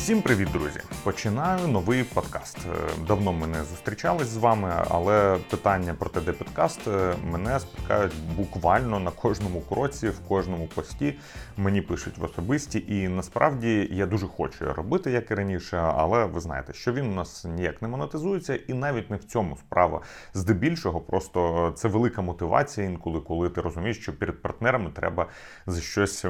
Всім привіт, друзі! Починаю новий подкаст. Е, Давно ми не зустрічались з вами, але питання про ТД подкаст е, мене спікають буквально на кожному кроці, в кожному пості. Мені пишуть в особисті, і насправді я дуже хочу робити, як і раніше, але ви знаєте, що він у нас ніяк не монетизується, і навіть не в цьому справа. Здебільшого, просто це велика мотивація інколи, коли ти розумієш, що перед партнерами треба за щось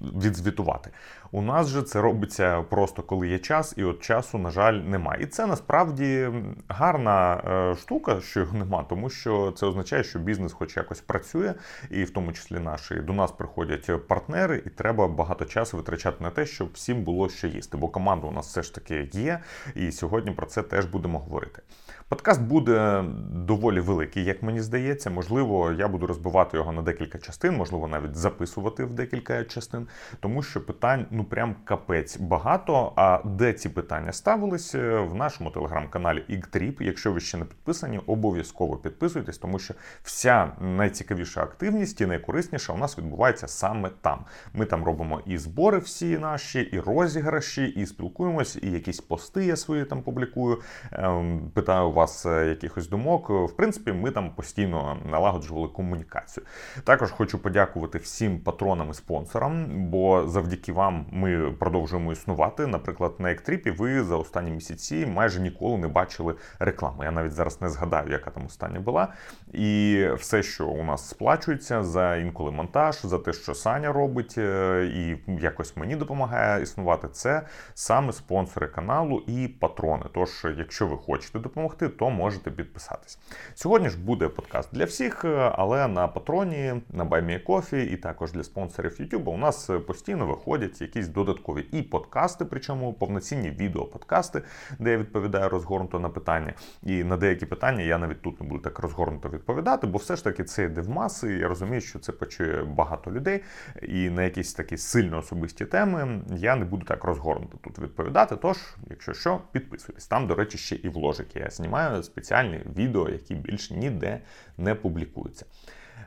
відзвітувати. У нас же це робиться просто коли є час, і от часу, на жаль, немає. І це насправді гарна е, штука, що його нема, тому що це означає, що бізнес, хоч якось працює, і в тому числі наші до нас приходять партнери, і треба багато часу витрачати на те, щоб всім було що їсти. Бо команда у нас все ж таки є, і сьогодні про це теж будемо говорити. Подкаст буде доволі великий, як мені здається. Можливо, я буду розбивати його на декілька частин, можливо, навіть записувати в декілька частин, тому що питань ну прям капець багато. А де ці питання ставились в нашому телеграм-каналі IGTRIP. Якщо ви ще не підписані, обов'язково підписуйтесь, тому що вся найцікавіша активність і найкорисніша у нас відбувається саме там. Ми там робимо і збори всі наші, і розіграші, і спілкуємось, і якісь пости я свої там публікую. Ем, Питаю вас е, якихось думок. В принципі, ми там постійно налагоджували комунікацію. Також хочу подякувати всім патронам і спонсорам, бо завдяки вам ми продовжуємо існувати. Наприклад, на Ектріпі ви за останні місяці майже ніколи не бачили реклами. Я навіть зараз не згадаю, яка там остання була. І все, що у нас сплачується за інколи монтаж, за те, що Саня робить, е, і якось мені допомагає існувати, це саме спонсори каналу і патрони. Тож, якщо ви хочете допомогти, то можете підписатись. Сьогодні ж буде подкаст для всіх, е, але на патроні, на BuyMeCoffee і також для спонсорів YouTube у нас постійно виходять якісь додаткові і подкасти, причому повноцінні відеоподкасти, де я відповідаю розгорнуто на питання. І на деякі питання я навіть тут не буду так розгорнуто відповідати, бо все ж таки це йде в маси. і Я розумію, що це почує багато людей, і на якісь такі сильно особисті теми я не буду так розгорнуто тут відповідати. Тож, якщо що, підписуйтесь. Там, до речі, ще і вложики. Я знімаю спеціальні відео, які більш ніде не публікуються.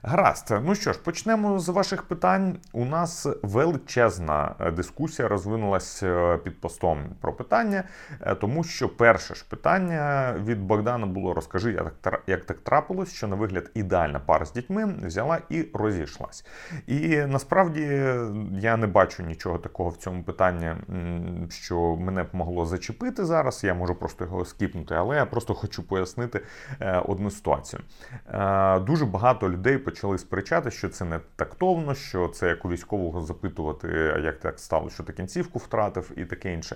Гаразд, ну що ж, почнемо з ваших питань. У нас величезна дискусія розвинулася під постом про питання, е, тому що перше ж питання від Богдана було: розкажи, як так, як так трапилось, що на вигляд ідеальна пара з дітьми взяла і розійшлась. І насправді я не бачу нічого такого в цьому питанні, що мене б могло зачепити зараз. Я можу просто його скіпнути, але я просто хочу пояснити е, одну ситуацію. Е, дуже багато людей почали сперечати, що це не тактовно, що це як у військового запитувати, як так стало, що ти кінцівку втратив і таке інше.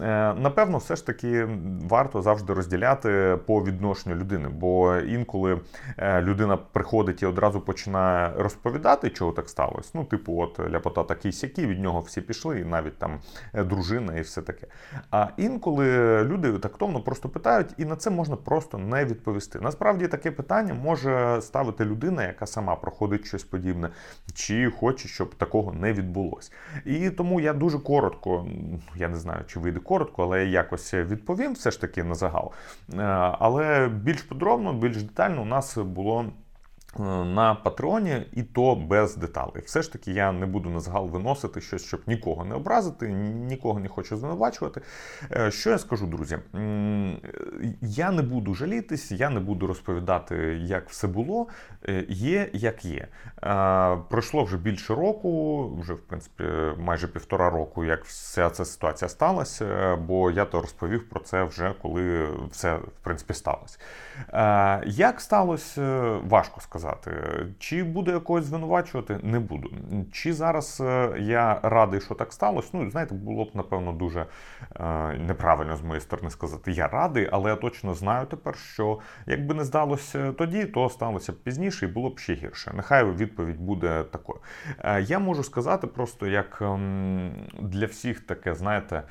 Е, напевно, все ж таки варто завжди розділяти по відношенню людини, бо інколи е, людина приходить і одразу починає розповідати, чого так сталося. Ну, типу, от ляпота такий сякий, від нього всі пішли, і навіть там е, дружина і все таке. А інколи люди тактовно просто питають, і на це можна просто не відповісти. Насправді таке питання може ставити людина, яка сама проходить щось подібне, чи хоче, щоб такого не відбулося. І тому я дуже коротко, я не знаю, чи вийде коротко, але я якось відповім все ж таки на загал. Але більш подробно, більш детально у нас було. На патреоні і то без деталей. Все ж таки, я не буду на загал виносити щось, щоб нікого не образити, нікого не хочу звинувачувати. Що я скажу, друзі? Я не буду жалітись, я не буду розповідати, як все було. Є як є. Пройшло вже більше року, вже в принципі майже півтора року, як вся ця ситуація сталася, бо я то розповів про це вже коли все в принципі сталося. Як сталося, важко сказати сказати. Чи буду я когось звинувачувати? Не буду. Чи зараз е, я радий, що так сталося? Ну, знаєте, було б, напевно, дуже е, неправильно з моєї сторони сказати, я радий, але я точно знаю тепер, що якби не здалося тоді, то сталося б пізніше і було б ще гірше. Нехай відповідь буде такою. Е, я можу сказати просто, як ем, для всіх таке, знаєте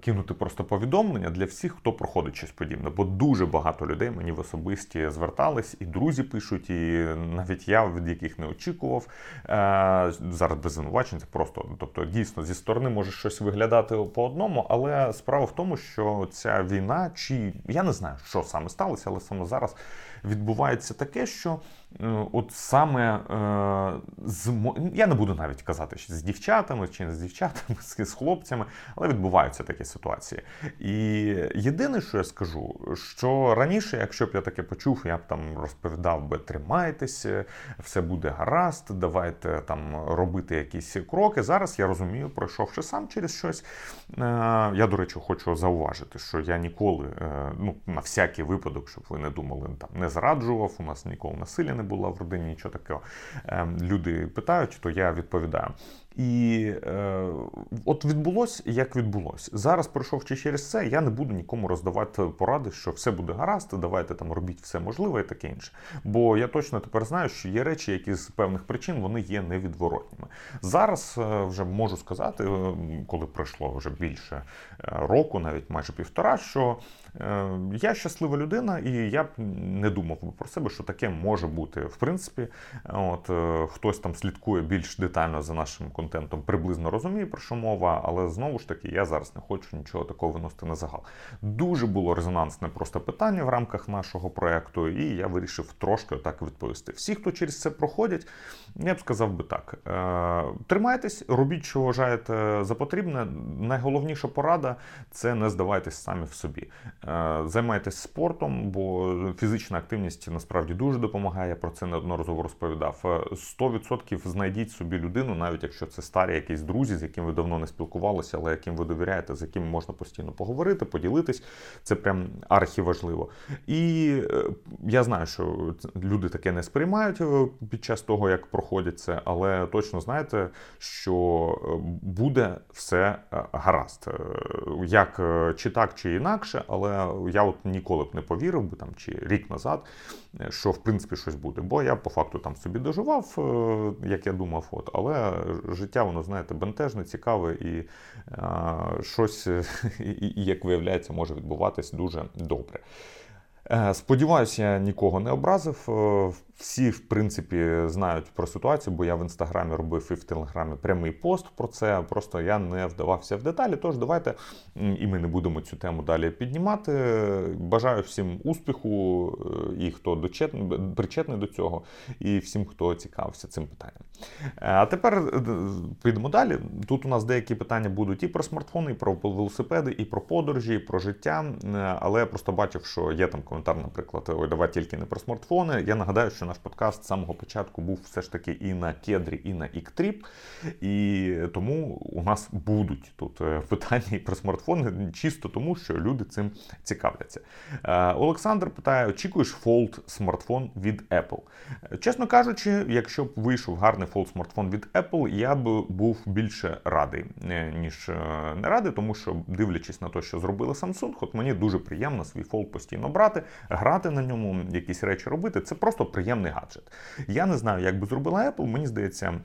кинути просто повідомлення для всіх, хто проходить щось подібне. Бо дуже багато людей мені в особисті звертались, і друзі пишуть, і навіть я від яких не очікував. Е, зараз без звинувачень, це просто, тобто, дійсно зі сторони може щось виглядати по одному, але справа в тому, що ця війна, чи я не знаю, що саме сталося, але саме зараз відбувається таке, що е, от саме е, з я не буду навіть казати, що з дівчатами чи не з дівчатами, з хлопцями, але відбуваються такі ситуації. І єдине, що я скажу, що раніше, якщо б я таке почув, я б там розповідав би тримайтеся, все буде гаразд, давайте там робити якісь кроки. Зараз я розумію, пройшовши сам через щось. Е, я, до речі, хочу зауважити, що я ніколи, е, ну на всякий випадок, щоб ви не думали, там не зраджував. У нас ніколи насилля не було в родині, нічого такого. Ем, люди питають, то я відповідаю. І е, от відбулось, як відбулось. Зараз, пройшовши через це, я не буду нікому роздавати поради, що все буде гаразд, давайте там робіть все можливе і таке інше. Бо я точно тепер знаю, що є речі, які з певних причин вони є невідворотніми. Зараз е, вже можу сказати, е, коли пройшло вже більше е, року, навіть майже півтора, що е, я щаслива людина, і я б не думав про себе, що таке може бути. В принципі, от е, хтось там слідкує більш детально за нашим контентом приблизно розумію, про що мова, але знову ж таки я зараз не хочу нічого такого виносити на загал. Дуже було резонансне просто питання в рамках нашого проекту, і я вирішив трошки так відповісти. Всі, хто через це проходять, я б сказав би так: е, тримайтесь, робіть, що вважаєте за потрібне. Найголовніша порада це не здавайтесь самі в собі. Е, займайтесь спортом, бо фізична активність насправді дуже допомагає. Я про це неодноразово розповідав. 100% е, знайдіть собі людину, навіть якщо старі якісь друзі, з якими ви давно не спілкувалися, але яким ви довіряєте, з якими можна постійно поговорити, поділитись. Це прям архіважливо. І е, я знаю, що люди таке не сприймають е, під час того, як проходять це, але точно знаєте, що е, буде все гаразд. Як чи так, чи інакше, але я от ніколи б не повірив би там чи рік назад, що в принципі щось буде. Бо я по факту там собі доживав, як я думав, от, але життя, воно, знаєте, бентежне, цікаве і а, щось, як виявляється, може відбуватись дуже добре. Е, сподіваюся, я нікого не образив. Е, всі, в принципі, знають про ситуацію, бо я в інстаграмі робив і в телеграмі прямий пост про це. Просто я не вдавався в деталі. Тож давайте і ми не будемо цю тему далі піднімати. Бажаю всім успіху, е, і хто дочетний, причетний до цього, і всім, хто цікавився цим питанням. А тепер підемо далі. Тут у нас деякі питання будуть і про смартфони, і про велосипеди, і про подорожі, і про життя. Але я просто бачив, що є там коментар, наприклад, ой, давай тільки не про смартфони. Я нагадаю, що наш подкаст з самого початку був все ж таки і на кедрі, і на іктріп. І тому у нас будуть тут е, питання і про смартфони, чисто тому, що люди цим цікавляться. Е, Олександр питає: очікуєш Fold смартфон від Apple? Чесно кажучи, якщо б вийшов гарний Fold смартфон від Apple, я б був більше радий, е, ніж не радий, тому що дивлячись на те, що зробили Samsung, от мені дуже приємно свій Fold постійно брати, грати на ньому, якісь речі робити. Це просто приємний гаджет. Я не знаю, як би зробила Apple, мені здається.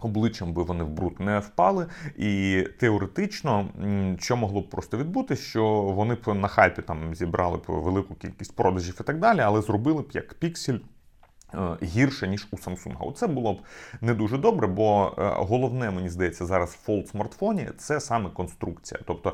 Обличчям би вони в бруд не впали, і теоретично, що могло б просто відбути, що вони б на хайпі там зібрали б велику кількість продажів і так далі, але зробили б як піксель гірше, ніж у Samsung. Оце було б не дуже добре, бо е, головне, мені здається, зараз в Fold смартфоні це саме конструкція. Тобто,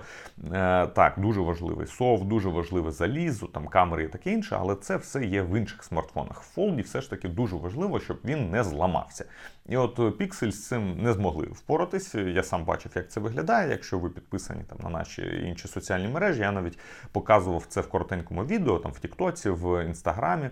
е, так, дуже важливий софт, дуже важливе залізо, там камери і таке інше, але це все є в інших смартфонах. В Fold все ж таки дуже важливо, щоб він не зламався. І от Pixel з цим не змогли впоратись. Я сам бачив, як це виглядає. Якщо ви підписані там на наші інші соціальні мережі, я навіть показував це в коротенькому відео, там в Тіктоці, в Інстаграмі,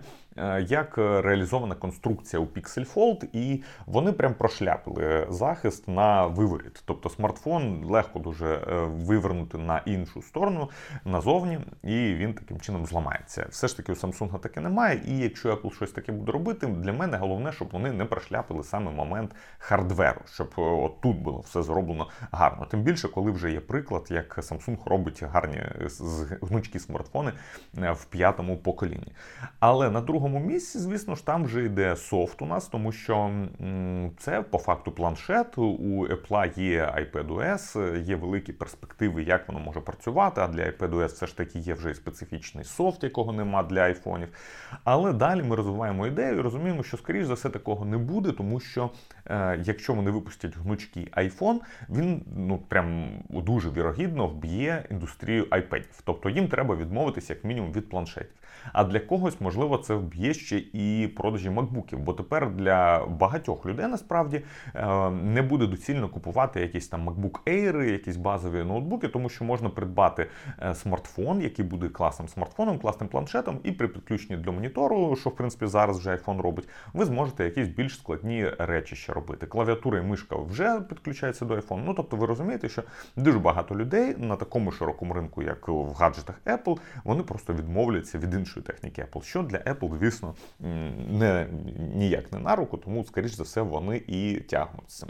як реалізована конструкція у Pixel Fold, і вони прям прошляпили захист на виворіт. Тобто смартфон легко дуже е, вивернути на іншу сторону назовні, і він таким чином зламається. Все ж таки у Samsung таке немає. І якщо Apple щось таке буде робити, для мене головне, щоб вони не прошляпили саме момент хардверу, щоб е, от тут було все зроблено гарно. Тим більше, коли вже є приклад, як Samsung робить гарні гнучкі смартфони е, в п'ятому поколінні. Але на другому місці, звісно ж, там вже йде софт у нас, тому що це по факту планшет. У Apple є iPadOS, є великі перспективи, як воно може працювати. А для iPadOS все ж таки є вже і специфічний софт, якого нема для айфонів. Але далі ми розвиваємо ідею і розуміємо, що, скоріш за все, такого не буде, тому що е, якщо вони випустять гнучкий iPhone, він ну прям дуже вірогідно вб'є індустрію iPadів. Тобто їм треба відмовитися як мінімум від планшетів. А для когось, можливо, це вб'є ще і продажі макбуків, бо тепер для багатьох людей насправді е, не буде доцільно купувати якісь там MacBook Air, якісь базові ноутбуки, тому що можна придбати е, смартфон, який буде класним смартфоном, класним планшетом, і при підключенні до монітору, що в принципі зараз вже iPhone робить, ви зможете якісь більш складні речі ще робити. Клавіатура і мишка вже підключаються до iPhone. Ну тобто, ви розумієте, що дуже багато людей на такому широкому ринку, як в гаджетах Apple, вони просто відмовляться від іншої техніки Apple, що для Apple, звісно, не ніяк не на руку, тому, скоріш за все, вони і тягнуться.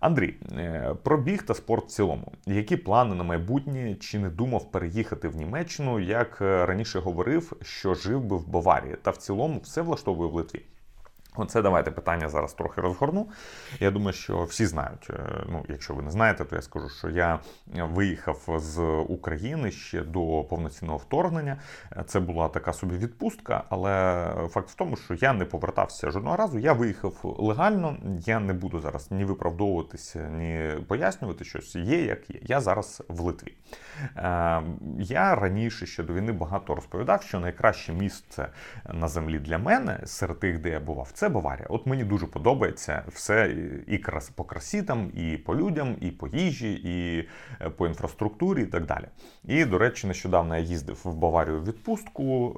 Андрій, е, про біг та спорт в цілому. Які плани на майбутнє? Чи не думав переїхати в Німеччину? Як е, раніше говорив, що жив би в Баварії, та в цілому все влаштовує в Литві? Оце давайте питання зараз трохи розгорну. Я думаю, що всі знають. Е, ну, якщо ви не знаєте, то я скажу, що я виїхав з України ще до повноцінного вторгнення. Це була така собі відпустка, але факт в тому, що я не повертався жодного разу. Я виїхав легально. Я не буду зараз ні виправдовуватися, ні пояснювати щось. Є як є. Я зараз в Литві. Е, я раніше ще до війни багато розповідав, що найкраще місце на землі для мене серед тих, де я бував це Баварія. От мені дуже подобається все і крас по красі там, і по людям, і по їжі, і е, по інфраструктурі, і так далі. І, до речі, нещодавно я їздив в Баварію в відпустку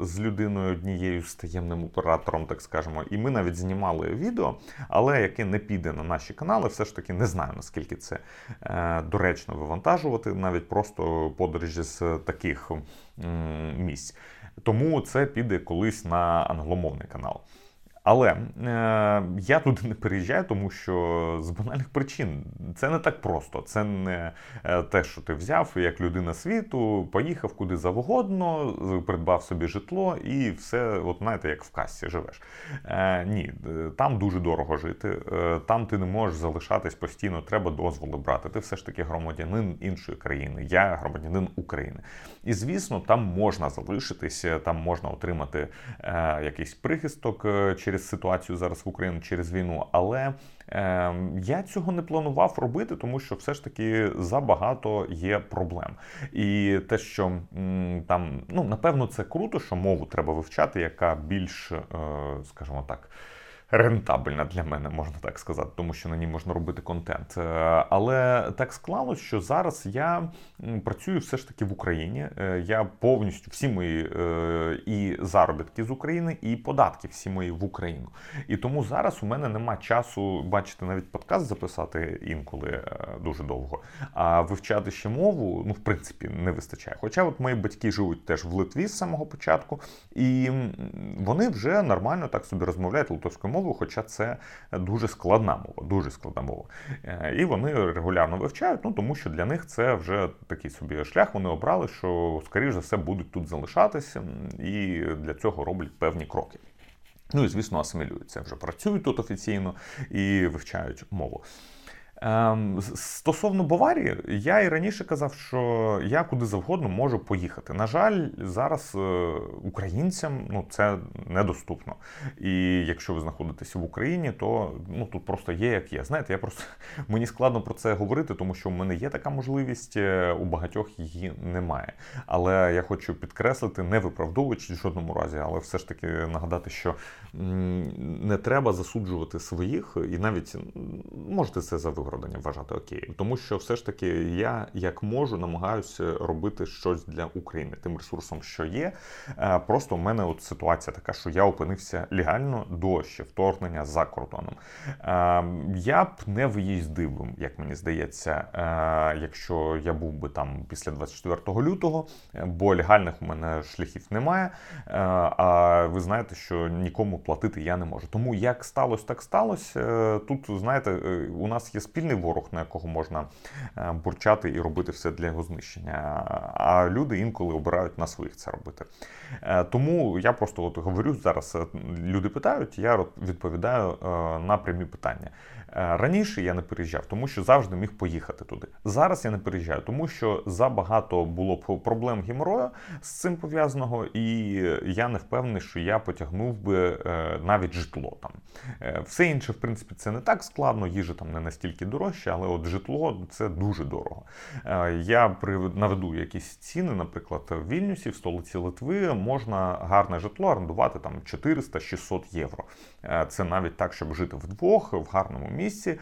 е, з людиною однією з таємним оператором, так скажемо, і ми навіть знімали відео, але яке не піде на наші канали, все ж таки не знаю наскільки це е, доречно вивантажувати, навіть просто подорожі з таких місць. Тому це піде колись на англомовний канал. Але е, я туди не переїжджаю, тому що з банальних причин це не так просто. Це не е, те, що ти взяв як людина світу, поїхав куди завгодно, придбав собі житло і все, от знаєте, як в касі живеш. Е, Ні, там дуже дорого жити. Е, там ти не можеш залишатись постійно, треба дозволи брати. Ти все ж таки громадянин іншої країни, я громадянин України. І звісно, там можна залишитися, там можна отримати е, якийсь прихисток е, через через ситуацію зараз в Україні через війну, але е, я цього не планував робити, тому що все ж таки забагато є проблем. І те, що м, там ну напевно це круто, що мову треба вивчати, яка більш, е, скажімо так рентабельна для мене, можна так сказати, тому що на ній можна робити контент. Е, але так склалось, що зараз я працюю все ж таки в Україні. Е, я повністю всі мої е, і заробітки з України, і податки всі мої в Україну. І тому зараз у мене нема часу бачити навіть подкаст записати інколи дуже довго. А вивчати ще мову, ну в принципі, не вистачає. Хоча от мої батьки живуть теж в Литві з самого початку, і вони вже нормально так собі розмовляють литовською мову, хоча це дуже складна мова, дуже складна мова. Е, і вони регулярно вивчають, ну тому що для них це вже такий собі шлях. Вони обрали, що, скоріш за все, будуть тут залишатися, і для цього роблять певні кроки. Ну і звісно, асимілюються вже працюють тут офіційно і вивчають мову. Ем, стосовно Баварії, я і раніше казав, що я куди завгодно можу поїхати. На жаль, зараз е, українцям ну, це недоступно. І якщо ви знаходитеся в Україні, то ну тут просто є як є. Знаєте, я просто мені складно про це говорити, тому що в мене є така можливість, е, у багатьох її немає. Але я хочу підкреслити, не виправдовуючи в жодному разі, але все ж таки нагадати, що не треба засуджувати своїх, і навіть можете це за вигородення вважати окей. Тому що все ж таки я як можу намагаюся робити щось для України тим ресурсом, що є. Е, просто у мене от ситуація така, що я опинився легально до ще вторгнення за кордоном. Е, я б не виїздив, як мені здається, е, якщо я був би там після 24 лютого, бо легальних у мене шляхів немає. А ви знаєте, що нікому платити я не можу. Тому як сталося, так сталося. Тут знаєте, у нас є спільний ворог, на якого можна е, бурчати і робити все для його знищення. А люди інколи обирають на своїх це робити. Е, тому я просто от говорю зараз. Е, люди питають, я відповідаю на прямі питання. Раніше я не переїжджав, тому що завжди міг поїхати туди. Зараз я не переїжджаю, тому що забагато було проблем геморою з цим пов'язаного, і я не впевнений, що я потягнув би навіть житло там. Все інше, в принципі, це не так складно, їжа там не настільки дорожча, але от житло це дуже дорого. Я наведу якісь ціни, наприклад, в Вільнюсі, в столиці Литви, можна гарне житло орендувати там 400-600 євро. Е, це навіть так, щоб жити вдвох в гарному місці е,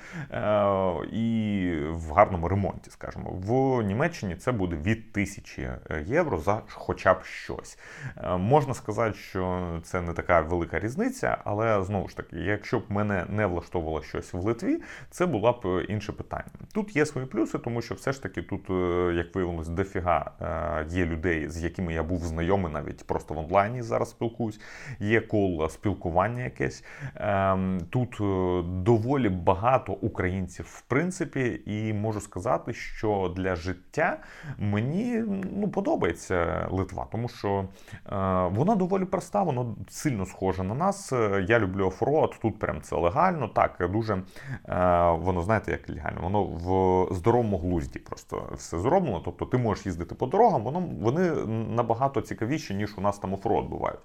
і в гарному ремонті, скажімо. В Німеччині це буде від тисячі євро за хоча б щось. Е, можна сказати, що це не така велика різниця, але знову ж таки, якщо б мене не влаштовувало щось в Литві, це була б інше питання. Тут є свої плюси, тому що все ж таки тут, як виявилось, дофіга є людей, з якими я був знайомий, навіть просто в онлайні зараз спілкуюсь. Є кол спілкування якесь. Ем, тут е, доволі багато українців, в принципі, і можу сказати, що для життя мені ну, подобається Литва, тому що е, вона доволі проста, вона сильно схожа на нас. Я люблю оффроад, тут прям це легально. Так, дуже е, воно знаєте, як легально, воно в здоровому глузді просто все зроблено. Тобто ти можеш їздити по дорогам, воно вони набагато цікавіші, ніж у нас там оффроад бувають.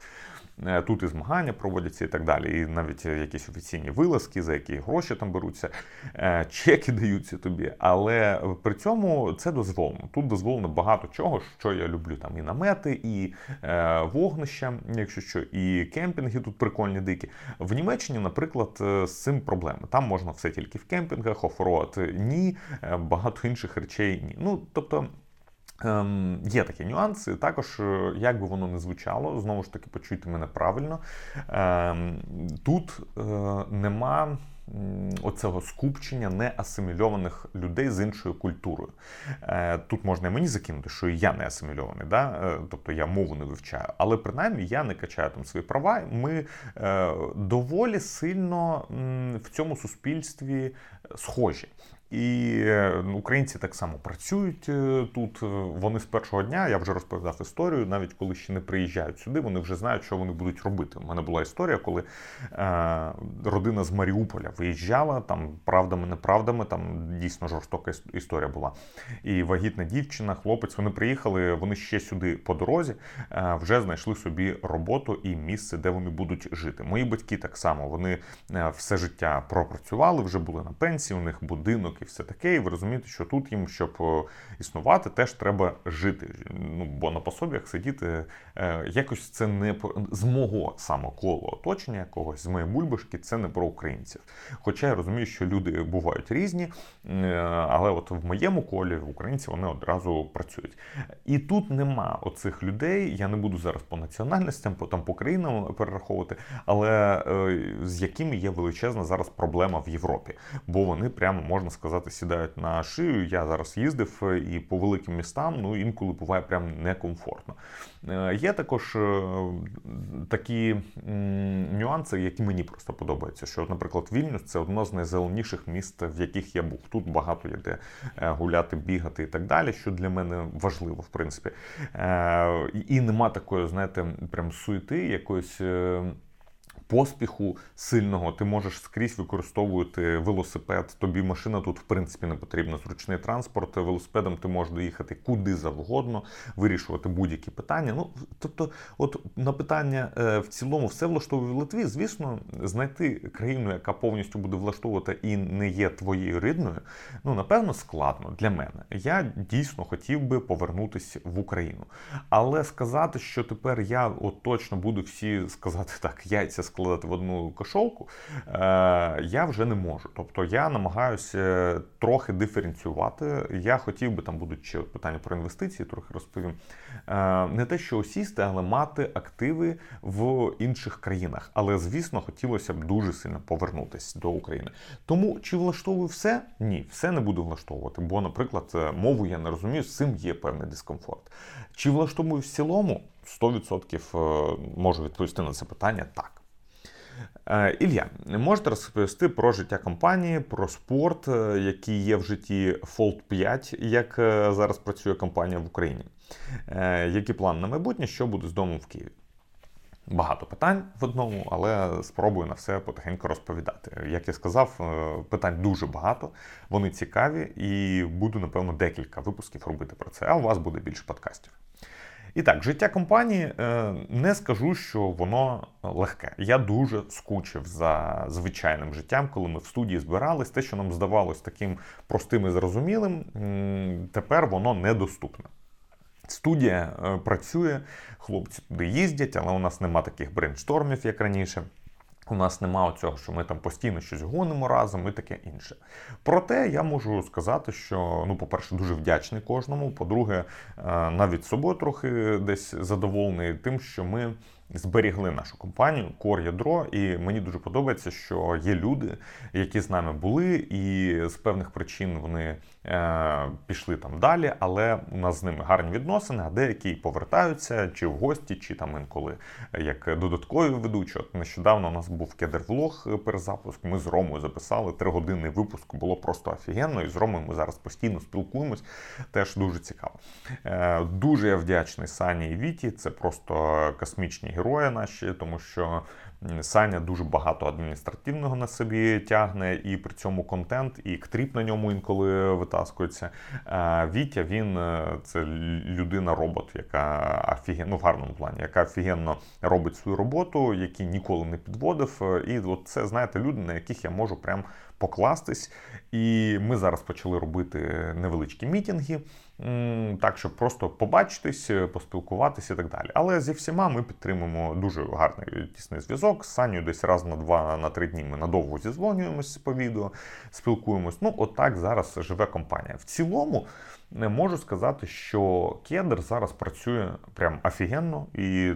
Е, тут і змагання проводяться і так далі. І навіть якісь офіційні вилазки, за які гроші там беруться, е, чеки даються тобі. Але при цьому це дозволено. Тут дозволено багато чого, що я люблю. Там і намети, і е, вогнища, якщо що, і кемпінги тут прикольні дикі. В Німеччині, наприклад, з цим проблеми. Там можна все тільки в кемпінгах, оффроад ні, багато інших речей ні. Ну тобто. Ем, Є такі нюанси. Також, е, як би воно не звучало, знову ж таки, почуйте мене правильно. Ем, Тут е, нема. Оцього скупчення неасимільованих людей з іншою культурою. Е, тут можна і мені закинути, що я не асимільований, да? Е, тобто я мову не вивчаю, але принаймні я не качаю там свої права. Ми доволі сильно в цьому суспільстві схожі. І е, українці так само працюють е, тут. Е, вони з першого дня я вже розповідав історію, навіть коли ще не приїжджають сюди, вони вже знають, що вони будуть робити. У мене була історія, коли е, родина з Маріуполя виїжджала там правдами, неправдами. Там дійсно жорстока історія була. І вагітна дівчина, хлопець, вони приїхали. Вони ще сюди по дорозі е, вже знайшли собі роботу і місце, де вони будуть жити. Мої батьки так само вони все життя пропрацювали, вже були на пенсії. У них будинок і все таке. І ви розумієте, що тут їм, щоб е, існувати, теж треба жити. Ну бо на пособіях сидіти е, якось це не з мого самоколу оточення якогось з моєї бульбашки, це не про українців. Хоча я розумію, що люди бувають різні, е, але от в моєму колі українці вони одразу працюють. І тут нема оцих людей. Я не буду зараз по національностям, по там по країнам перераховувати, але з якими є величезна зараз проблема в Європі, бо вони прямо можна сказати сказати, сідають на шию. Я зараз їздив е, і по великим містам, ну інколи буває прям некомфортно. Е, є також е, такі нюанси, які мені просто подобаються. Що, наприклад, Вільнюс це одно з найзеленіших міст, в яких я був. Тут багато є де гуляти, бігати і так далі, що для мене важливо, в принципі. І нема такої, знаєте, прям суєти якоїсь поспіху сильного ти можеш скрізь використовувати велосипед. Тобі машина тут в принципі не потрібна. Зручний транспорт. Велосипедом ти можеш доїхати куди завгодно, вирішувати будь-які питання. Ну тобто, от на питання е, в цілому все влаштовує в Литві. Звісно, знайти країну, яка повністю буде влаштовувати і не є твоєю рідною. Ну напевно, складно для мене. Я дійсно хотів би повернутися в Україну, але сказати, що тепер я от точно буду всі сказати так, яйця складати складати в одну кошовку, е, я вже не можу. Тобто я намагаюся трохи диференціювати. Я хотів би, там будуть ще питання про інвестиції, трохи розповім. Е, не те, що осісти, але мати активи в інших країнах. Але, звісно, хотілося б дуже сильно повернутися до України. Тому чи влаштовую все? Ні, все не буду влаштовувати. Бо, наприклад, е, мову я не розумію, з цим є певний дискомфорт. Чи влаштовую в цілому? 100% можу відповісти на це питання так. Е, Ілля, можете розповісти про життя компанії, про спорт, е, який є в житті Fold 5, як е, зараз працює компанія в Україні? Які плани на майбутнє, що буде з домом в Києві? Багато питань в одному, але спробую на все потихеньку розповідати. Як я сказав, питань дуже багато, вони цікаві, і буду, напевно, декілька випусків робити про це, а у вас буде більше подкастів. І так, життя компанії е, не скажу, що воно легке. Я дуже скучив за звичайним життям, коли ми в студії збирались. Те, що нам здавалось таким простим і зрозумілим, тепер воно недоступне. Студія е, працює, хлопці туди їздять, але у нас нема таких брейнштормів, як раніше. У нас немає цього, що ми там постійно щось гонимо разом і таке інше. Проте я можу сказати, що, ну, по-перше, дуже вдячний кожному. По-друге, е, навіть собою трохи десь задоволений тим, що ми зберігли нашу компанію Core Ядро, і мені дуже подобається, що є люди, які з нами були, і з певних причин вони е, пішли там далі, але у нас з ними гарні відносини, а деякі повертаються чи в гості, чи там інколи як додаткові ведучі. От нещодавно у нас був кедр-влог перезапуск. Ми з Ромою записали тригодинний випуск. Було просто офігенно. І з Ромою ми зараз постійно спілкуємось. Теж дуже цікаво. Е, дуже я вдячний Сані і Віті. Це просто космічні герої наші, тому що Саня дуже багато адміністративного на собі тягне, і при цьому контент, і ктріп на ньому інколи витаскується. Вітя він е, це людина-робот, яка офіген... ну, в гарному плані, яка офігенно робить свою роботу, який ніколи не підводив. І от це, знаєте, люди, на яких я можу прям покластись. І ми зараз почали робити невеличкі мітинги, так щоб просто побачитись, поспілкуватися і так далі. Але зі всіма ми підтримуємо дуже гарний тісний зв'язок. З Саню десь раз на два на три дні ми надовго зізвонюємось по відео, спілкуємось. Ну, отак зараз живе компанія. В цілому не можу сказати, що кедр зараз працює прям офігенно і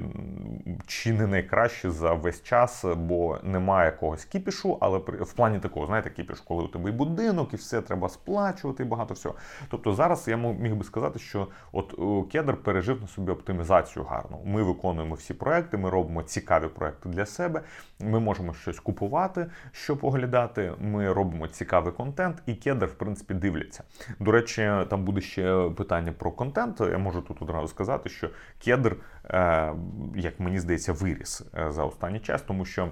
чи не найкраще за весь час, бо немає якогось кіпішу, але в плані такого, знаєте, кіпіш, коли у тебе і будинок, і все треба сплачувати, і багато всього. Тобто зараз я міг би сказати, що от кедр пережив на собі оптимізацію гарну. Ми виконуємо всі проекти, ми робимо цікаві проекти для себе. Ми можемо щось купувати, що поглядати. Ми робимо цікавий контент, і кедр, в принципі, дивляться. До речі, там буде ще питання про контент. Я можу тут одразу сказати, що кедр, е, як мені здається, виріс е, за останній час, тому що.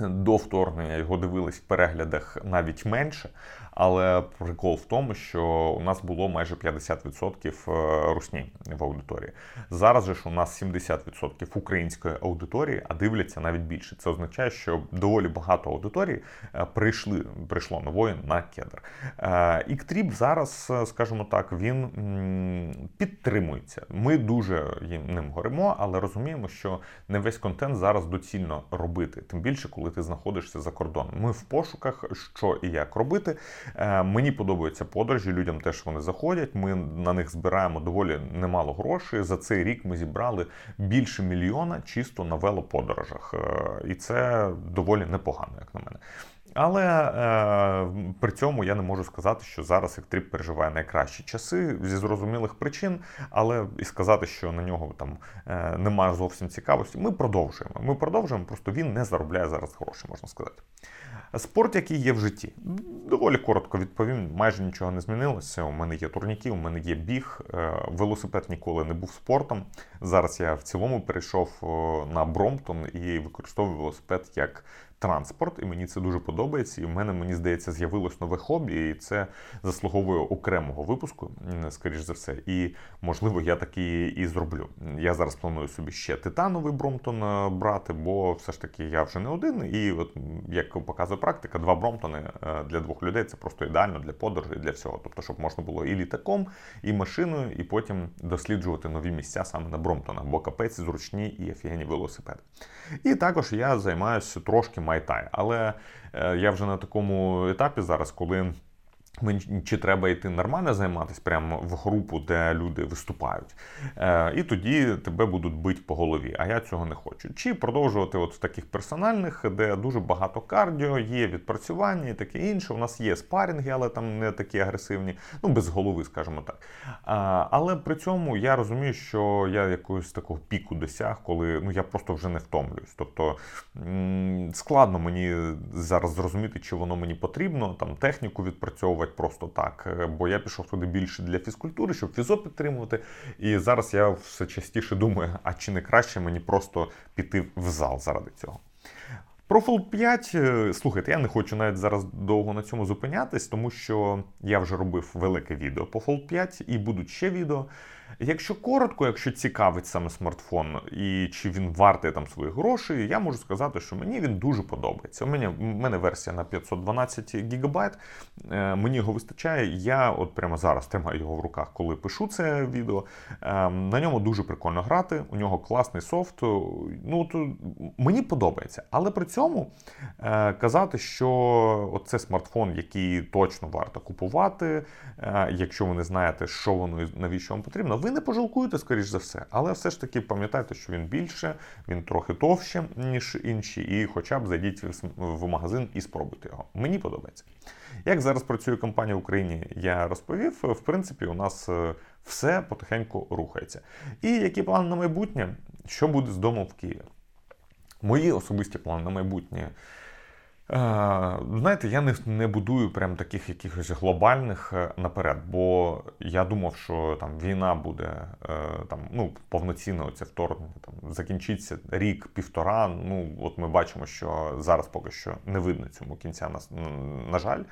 До вторгнення його дивились в переглядах навіть менше, але прикол в тому, що у нас було майже 50% е, русні в аудиторії. Зараз же ж у нас 70% української аудиторії, а дивляться навіть більше. Це означає, що доволі багато аудиторії е, прийшли, прийшло нової на кедр. Е, Іктріп зараз, скажімо так, він підтримується. Ми дуже ним горимо, але розуміємо, що не весь контент зараз доцільно робити, тим більше, коли ти знаходишся за кордоном. Ми в пошуках, що і як робити. Е, мені подобаються подорожі, людям теж вони заходять. Ми на них збираємо доволі немало грошей. За цей рік ми зібрали більше мільйона чисто на велоподорожах, е, і це доволі непогано, як на мене. Але е, при цьому я не можу сказати, що зараз Ектріп переживає найкращі часи зі зрозумілих причин, але і сказати, що на нього там е, немає зовсім цікавості. Ми продовжуємо. Ми продовжуємо, просто він не заробляє зараз гроші, можна сказати. Спорт, який є в житті, доволі коротко відповім. Майже нічого не змінилося. У мене є турніки, у мене є біг. Е, велосипед ніколи не був спортом. Зараз я в цілому перейшов на Бромтон і використовую велосипед як транспорт, і мені це дуже подобається. І в мене, мені здається, з'явилось нове хобі, і це заслуговує окремого випуску, скоріш за все. І можливо, я таки і зроблю. Я зараз планую собі ще титановий Бромтон е, брати, бо все ж таки я вже не один. І от як показує практика, два Бромтони е, для двох людей це просто ідеально для подорожей, для всього. Тобто, щоб можна було і літаком, і машиною, і потім досліджувати нові місця саме на Бромтонах, бо капець зручні і офігенні велосипеди. І також я займаюся трошки майтай. Але е, я вже на такому етапі зараз, коли чи треба йти нормально займатися прямо в групу, де люди виступають, е, і тоді тебе будуть бити по голові. А я цього не хочу. Чи продовжувати от в таких персональних, де дуже багато кардіо, є відпрацювання і таке інше. У нас є спарінги, але там не такі агресивні, ну без голови, скажімо так. Але при цьому я розумію, що я якогось такого піку досяг, коли ну я просто вже не втомлююсь. Тобто складно мені зараз зрозуміти, чи воно мені потрібно, там техніку відпрацьовувати плавати просто так, е, бо я пішов туди більше для фізкультури, щоб фізо підтримувати. І зараз я все частіше думаю, а чи не краще мені просто піти в зал заради цього. Про Fold 5, е, слухайте, я не хочу навіть зараз довго на цьому зупинятись, тому що я вже робив велике відео по Fold 5 і будуть ще відео. Якщо коротко, якщо цікавить саме смартфон і чи він вартий там своїх грошей, я можу сказати, що мені він дуже подобається. У мене у мене версія на 512 ГБ, е, мені його вистачає. Я от прямо зараз тримаю його в руках, коли пишу це відео. Е, на ньому дуже прикольно грати. У нього класний софт. Ну то мені подобається, але при цьому е, казати, що це смартфон, який точно варто купувати, якщо ви не знаєте, що воно і навіщо вам потрібно ви не пожалкуєте, скоріш за все, але все ж таки пам'ятайте, що він більше, він трохи товще, ніж інші, і хоча б зайдіть в магазин і спробуйте його. Мені подобається. Як зараз працює компанія в Україні, я розповів. В принципі, у нас е, все потихеньку рухається. І які плани на майбутнє, що буде з дому в Києві? Мої особисті плани на майбутнє. Е, знаєте, я не не будую прям таких якихось глобальних е, наперед, бо я думав, що там війна буде е, там ну повноцінне оце вторгнення. Там закінчиться рік-півтора. Ну от ми бачимо, що зараз поки що не видно цьому кінця. На, на жаль,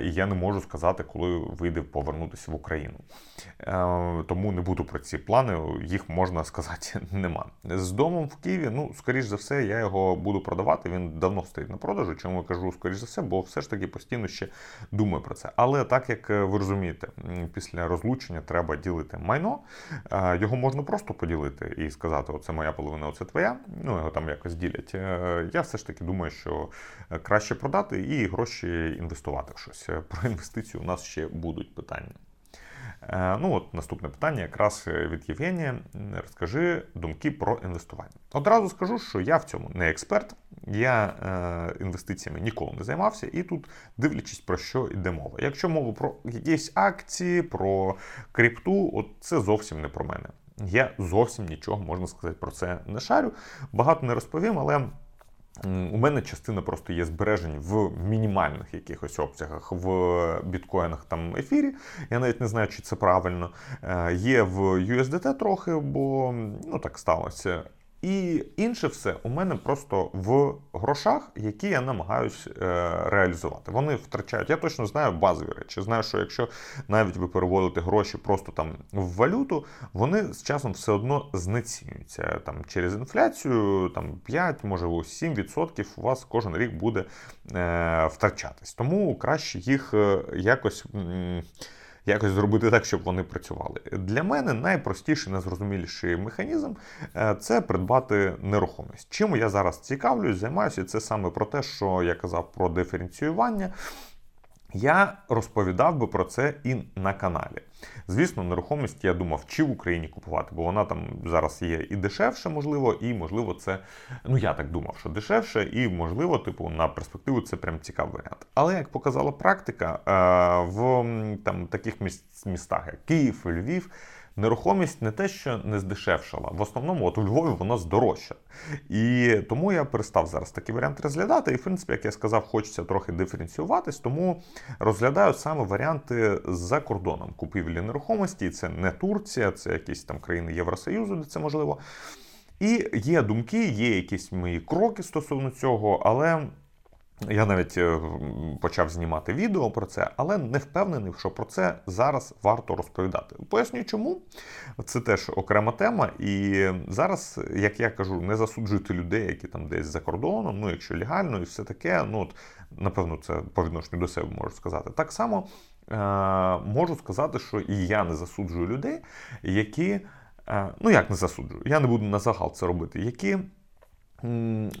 і я не можу сказати, коли вийде повернутися в Україну. Тому не буду про ці плани. Їх можна сказати нема. З домом в Києві. Ну скоріш за все, я його буду продавати. Він давно стоїть на продажу продажу. Чому я кажу, скоріш за все, бо все ж таки постійно ще думаю про це. Але так як е, ви розумієте, після розлучення треба ділити майно, його можна просто поділити і сказати, оце моя половина, оце твоя. Ну його там якось ділять. Е, я все ж таки думаю, що е, краще продати і гроші інвестувати в щось. Про інвестицію у нас ще будуть питання. Е, ну от Наступне питання якраз е, від Євгенія. Розкажи думки про інвестування. Одразу скажу, що я в цьому не експерт, я е, інвестиціями ніколи не займався, і тут дивлячись, про що йде мова. Якщо мова про якісь акції, про крипту, от це зовсім не про мене. Я зовсім нічого можна сказати про це не шарю. Багато не розповім, але. У мене частина просто є збережень в мінімальних якихось обсягах в біткоїнах там ефірі. Я навіть не знаю, чи це правильно. Е, є в USDT трохи, бо ну так сталося. І інше все у мене просто в грошах, які я намагаюсь е, реалізувати. Вони втрачають. Я точно знаю базові речі. Знаю, що якщо навіть ви переводите гроші просто там в валюту, вони з часом все одно знецінюються. Там через інфляцію, там 5, може 7% у вас кожен рік буде е, втрачатись. Тому краще їх е, якось. М якось зробити так, щоб вони працювали. Для мене найпростіший, найзрозуміліший механізм е, це придбати нерухомість. Чим я зараз цікавлюсь, займаюся, це саме про те, що я казав про диференціювання. Я розповідав би про це і на каналі. Звісно, нерухомість я думав, чи в Україні купувати, бо вона там зараз є і дешевше, можливо, і можливо, це. Ну я так думав, що дешевше, і можливо, типу, на перспективу це прям цікавий варіант. Але як показала практика, е, в там таких містах, як Київ, Львів нерухомість не те, що не здешевшала. В основному, от у Львові вона здорожча. І тому я перестав зараз такий варіант розглядати. І, в принципі, як я сказав, хочеться трохи диференціюватись, тому розглядаю саме варіанти за кордоном купівлі нерухомості. Це не Турція, це якісь там країни Євросоюзу, де це можливо. І є думки, є якісь мої кроки стосовно цього, але. Я навіть е, почав знімати відео про це, але не впевнений, що про це зараз варто розповідати. Поясню, чому це теж окрема тема. І зараз, як я кажу, не засуджуйте людей, які там десь за кордоном, ну якщо легально, і все таке. Ну от напевно, це по відношенню до себе можу сказати. Так само е- можу сказати, що і я не засуджую людей, які е- ну як не засуджую, я не буду на загал це робити, які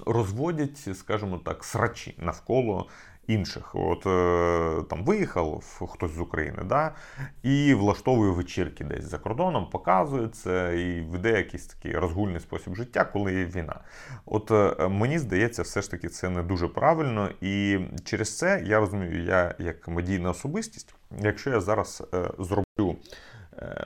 розводять, скажімо так, срачі навколо інших. От е, там виїхав хтось з України, да, і влаштовує вечірки десь за кордоном, показує це і веде якийсь такий розгульний спосіб життя, коли є війна. От е, мені здається, все ж таки це не дуже правильно. І через це я розумію, я як медійна особистість, якщо я зараз е, зроблю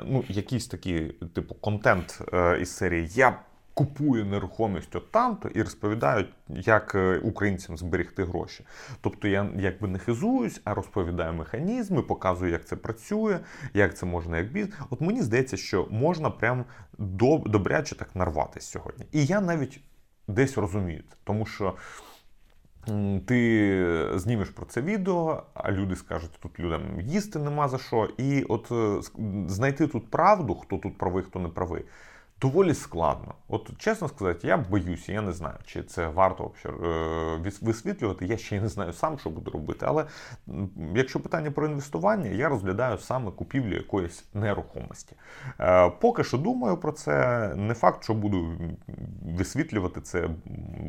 ну, якийсь такий типу контент із серії Я купує нерухомість от там-то і розповідають, як е, українцям зберегти гроші. Тобто я якби не хизуюсь, а розповідаю механізми, показую, як це працює, як це можна як бізнес. От мені здається, що можна прям добряче так нарватися сьогодні. І я навіть десь розумію, тому що. Ти знімеш про це відео, а люди скажуть, тут людям їсти нема за що. І от е, знайти тут правду, хто тут правий, хто не правий доволі складно. От чесно сказати, я боюся, я не знаю, чи це варто е, висвітлювати. Я ще не знаю сам, що буду робити. Але якщо питання про інвестування, я розглядаю саме купівлю якоїсь нерухомості. Е, поки що думаю про це, не факт, що буду висвітлювати це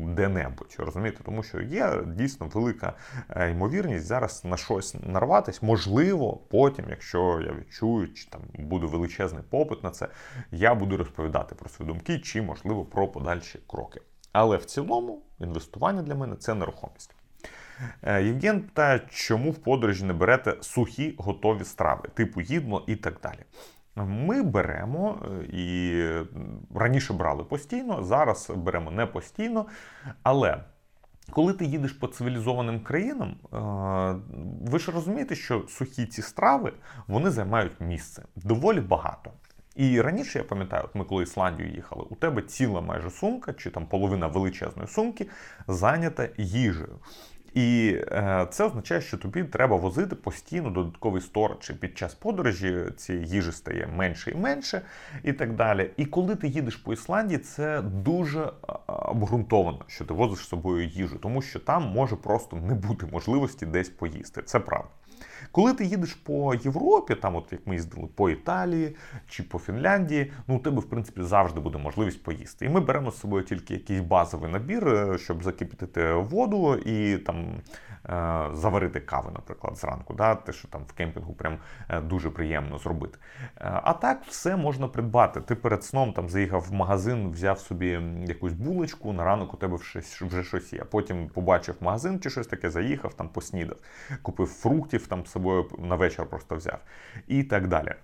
де-небудь, розумієте, тому що є дійсно велика е, ймовірність зараз на щось нарватись. Можливо, потім, якщо я відчую, чи там буде величезний попит на це, я буду розповідати розповідати про свої думки чи, можливо, про подальші кроки. Але в цілому інвестування для мене це нерухомість. Е, Євген питає, чому в подорожі не берете сухі готові страви, типу їдло і так далі. Ми беремо е, і раніше брали постійно, зараз беремо не постійно. Але коли ти їдеш по цивілізованим країнам, е, ви ж розумієте, що сухі ці страви вони займають місце доволі багато. І раніше я пам'ятаю, от ми коли Ісландію їхали, у тебе ціла майже сумка, чи там половина величезної сумки зайнята їжею. І е, це означає, що тобі треба возити постійно додатковий сторож. Під час подорожі цієї їжі стає менше і менше, і так далі. І коли ти їдеш по Ісландії, це дуже е, обґрунтовано, що ти возиш з собою їжу, тому що там може просто не бути можливості десь поїсти. Це правда. Коли ти їдеш по Європі, там, от як ми їздили по Італії чи по Фінляндії, ну у тебе в принципі завжди буде можливість поїсти. І ми беремо з собою тільки якийсь базовий набір, е, щоб закипятити воду і там Е, заварити кави, наприклад, зранку. Да? Те, що там в кемпінгу прям е, дуже приємно зробити. А так все можна придбати. Ти перед сном там заїхав в магазин, взяв собі якусь булочку, на ранок у тебе вже щось є. Потім побачив магазин чи щось таке, заїхав, там поснідав, купив фруктів там з собою на вечір просто взяв і так далі.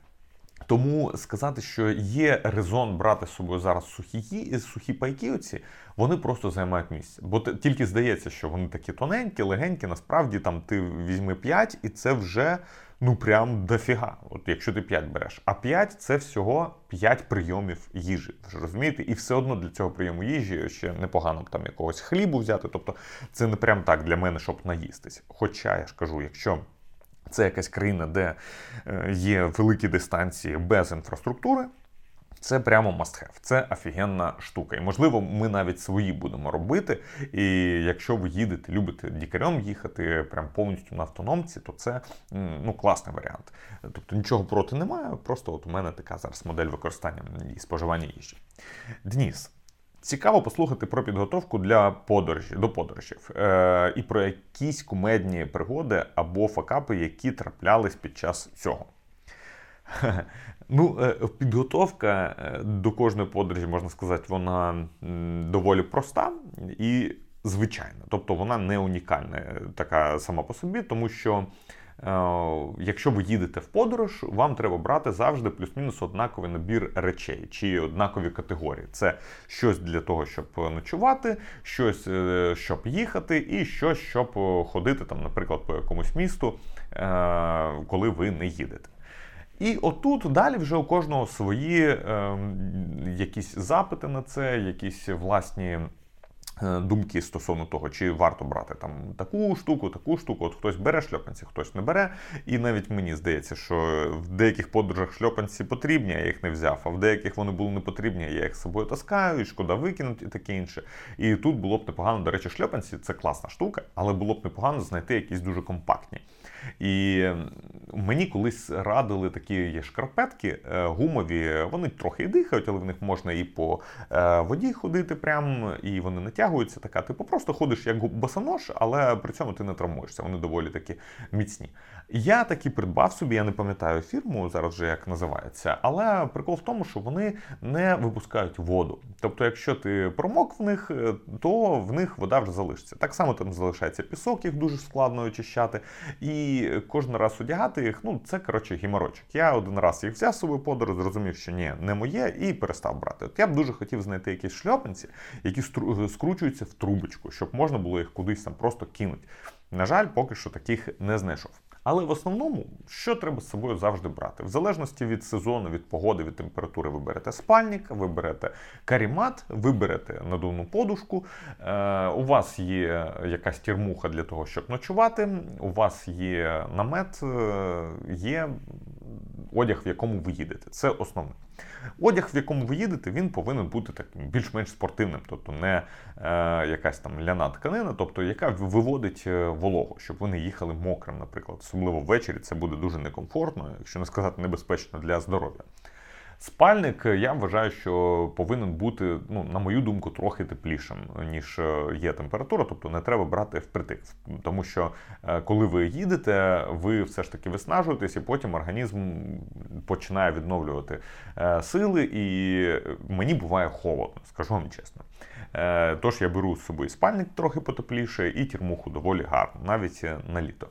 Тому сказати, що є резон брати з собою зараз сухі сухі пайки, оці вони просто займають місце. Бо тільки здається, що вони такі тоненькі, легенькі. Насправді там ти візьми 5, і це вже ну прям дофіга. От якщо ти 5 береш. А 5 це всього 5 прийомів їжі. Ж розумієте? І все одно для цього прийому їжі ще непогано б там якогось хлібу взяти. Тобто це не прям так для мене, щоб наїстись. Хоча я ж кажу, якщо. Це якась країна, де е, є великі дистанції без інфраструктури. Це прямо must have. Це офігенна штука. І можливо, ми навіть свої будемо робити. І якщо ви їдете, любите дікарем їхати, прям повністю на автономці, то це ну, класний варіант. Тобто нічого проти немає. Просто от у мене така зараз модель використання і споживання їжі. Дніс. Цікаво послухати про підготовку для подорожі до подорожів е, і про якісь кумедні пригоди або факапи, які траплялись під час цього. Ну, е, підготовка е, до кожної подорожі, можна сказати, вона доволі проста і звичайна. Тобто вона не унікальна е, така сама по собі, тому що якщо ви їдете в подорож, вам треба брати завжди плюс-мінус однаковий набір речей чи однакові категорії. Це щось для того, щоб ночувати, щось, е, щоб їхати, і щось, щоб ходити, там, наприклад, по якомусь місту, е, коли ви не їдете. І отут далі вже у кожного свої е, якісь запити на це, якісь власні. Е, думки стосовно того, чи варто брати там таку штуку, таку штуку. От хтось бере шльопанці, хтось не бере. І навіть мені здається, що в деяких подорожах шльопанці потрібні, я їх не взяв. А в деяких вони були не потрібні, я їх з собою таскаю, і шкода викинути і таке інше. І тут було б непогано, до речі, шльопанці це класна штука, але було б непогано знайти якісь дуже компактні. І мені колись радили такі є шкарпетки е, гумові, вони трохи дихають, але в них можна і по е, воді ходити, прям, і вони натягуються. така. Типу просто ходиш як босонож, але при цьому ти не травмуєшся. Вони доволі такі міцні. Я такі придбав собі, я не пам'ятаю фірму зараз вже як називається, але прикол в тому, що вони не випускають воду. Тобто, якщо ти промок в них, е, то в них вода вже залишиться. Так само там залишається пісок, їх дуже складно очищати. І кожен раз одягати їх, ну це коротше гіморочок. Я один раз їх взяв собі подорож, зрозумів, що ні, не моє, і перестав брати. От я б дуже хотів знайти якісь шльопанці, які скручуються в трубочку, щоб можна було їх кудись там просто кинути. На жаль, поки що таких не знайшов. Але в основному, що треба з собою завжди брати? В залежності від сезону, від погоди, від температури, ви берете спальник, ви берете карімат, ви берете надувну подушку. Е, У вас є якась тірмуха для того, щоб ночувати. У вас є намет, е, є одяг, в якому ви їдете. Це основне. Одяг, в якому ви їдете, він повинен бути таким більш-менш спортивним, тобто не е, якась там ляна тканина, тобто яка виводить е, вологу, щоб вони їхали мокрим, наприклад. Особливо ввечері це буде дуже некомфортно, якщо не сказати небезпечно для здоров'я. Спальник, е, я вважаю, що повинен бути, ну, на мою думку, трохи теплішим, ніж е, є температура, тобто не треба брати впритик. Тому що е, коли ви їдете, ви все ж таки виснажуєтесь, і потім організм починає відновлювати сили, і мені буває холодно, скажу вам чесно. Тож я беру з собою спальник трохи потепліше і тірмуху доволі гарно, навіть на літо.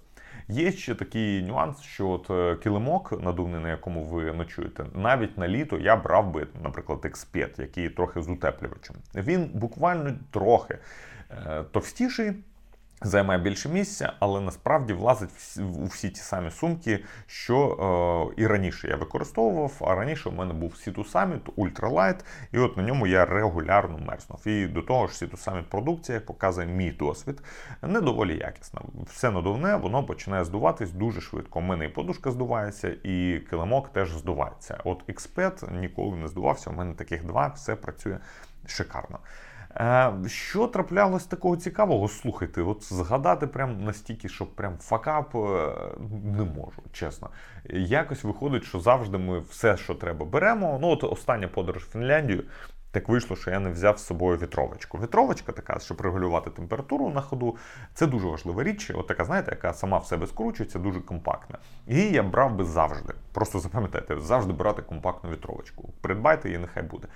Є ще такий нюанс, що от е, килимок надувний, на якому ви ночуєте, навіть на літо я брав би, наприклад, експет, який трохи з утеплювачем. Він буквально трохи е, товстіший. Займає більше місця, але насправді влазить у всі ті самі сумки, що е, і раніше я використовував. А раніше у мене був Situ Summit Ultralight, і от на ньому я регулярно мерзнув. І до того ж, Situ Summit продукція, як показує мій досвід, не доволі якісна. Все надувне, воно починає здуватись дуже швидко. У мене і подушка здувається, і килимок теж здувається. От Expert ніколи не здувався. У мене таких два, все працює шикарно. Е, що траплялось такого цікавого? Слухайте, от згадати прям настільки, що прям факап е, не можу, чесно. Якось виходить, що завжди ми все, що треба, беремо. Ну, от остання подорож в Фінляндію. Так вийшло, що я не взяв з собою вітровочку. Вітровочка така, щоб регулювати температуру на ходу, це дуже важлива річ. От така, знаєте, яка сама в себе скручується, дуже компактна. Її я брав би завжди. Просто запам'ятайте, завжди брати компактну вітровочку. Придбайте її, нехай буде.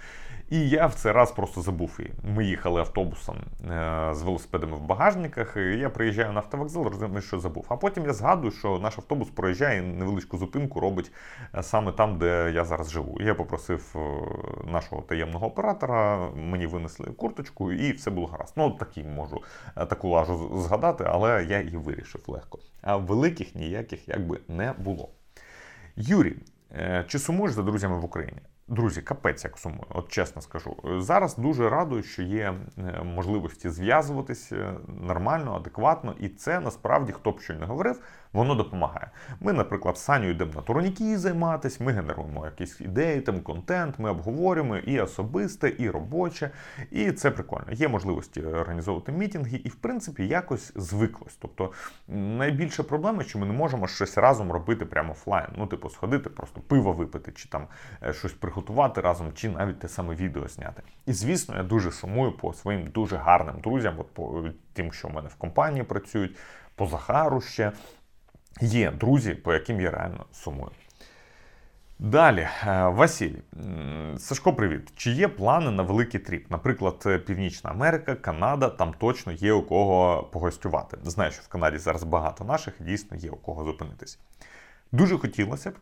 І я в цей раз просто забув її. Ми їхали автобусом е, з велосипедами в багажниках. і Я приїжджаю на автовокзал, розумію, що забув. А потім я згадую, що наш автобус проїжджає невеличку зупинку, робить е, саме там, де я зараз живу. Я попросив е, нашого таємного оператора, мені винесли курточку, і все було гаразд. Ну, такий можу таку лажу згадати, але я її вирішив легко. А великих ніяких якби не було. Юрій, чи сумуєш за друзями в Україні? Друзі, капець як сумую, от чесно скажу. Зараз дуже радую, що є е, можливості зв'язуватися е, нормально, адекватно, і це насправді хто б що не говорив, воно допомагає. Ми, наприклад, з Саню йдемо на турніки займатися, ми генеруємо якісь ідеї, там контент, ми обговорюємо і особисте, і робоче. І це прикольно. Є можливості організовувати мітинги, і в принципі якось звиклось. Тобто найбільша проблема, що ми не можемо щось разом робити прямо офлайн. Ну, типу, сходити, просто пиво випити, чи там е, щось приготувати разом, чи навіть те саме відео зняти. І звісно, я дуже сумую по своїм дуже гарним друзям, от по тим, що в мене в компанії працюють, по Захару ще є друзі, по яким я реально сумую. Далі, е, Василь, Сашко, привіт. Чи є плани на великий тріп? Наприклад, е, Північна Америка, Канада, там точно є у кого погостювати. Знаю, що в Канаді зараз багато наших, дійсно є у кого зупинитись. Дуже хотілося б,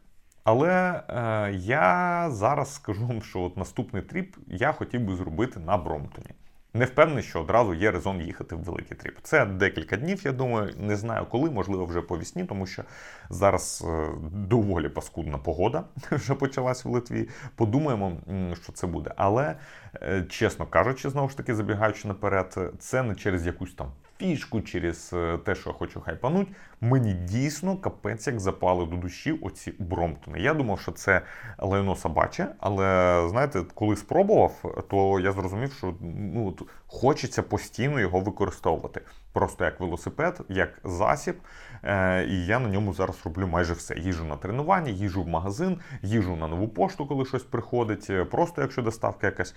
але е, я зараз скажу вам, що от наступний trip я хотів би зробити на Бромптоні. Не впевнений, що одразу є резон їхати в великий trip. Це декілька днів, я думаю, не знаю коли, можливо, вже по вісні, тому що зараз е, доволі паскудна погода вже почалась в Литві. Подумаємо, що це буде. Але, е, чесно кажучи, знову ж таки, забігаючи наперед, це не через якусь там фішку, через е, те, що я хочу хайпануть, мені дійсно капець як запали до душі оці Бромптони. Я думав, що це лайно собаче, але знаєте, коли спробував, то я зрозумів, що ну, хочеться постійно його використовувати. Просто як велосипед, як засіб. Е, і я на ньому зараз роблю майже все. Їжу на тренування, їжу в магазин, їжу на нову пошту, коли щось приходить. Просто якщо доставка якась.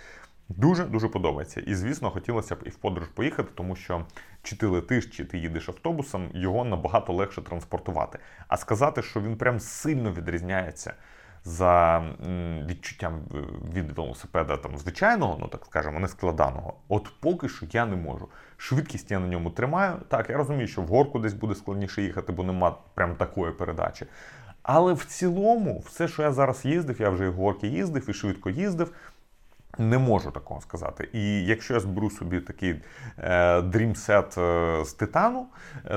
Дуже дуже подобається. І звісно, хотілося б і в подорож поїхати, тому що чи ти летиш, чи ти їдеш автобусом, його набагато легше транспортувати. А сказати, що він прям сильно відрізняється за відчуттям е, від велосипеда там звичайного, ну так скажемо, не складаного. От поки що я не можу. Швидкість я на ньому тримаю. Так, я розумію, що в горку десь буде складніше їхати, бо нема прям такої передачі. Але в цілому, все, що я зараз їздив, я вже і в горки їздив, і швидко їздив. Не можу такого сказати. І якщо я зберу собі такий е, е, з титану,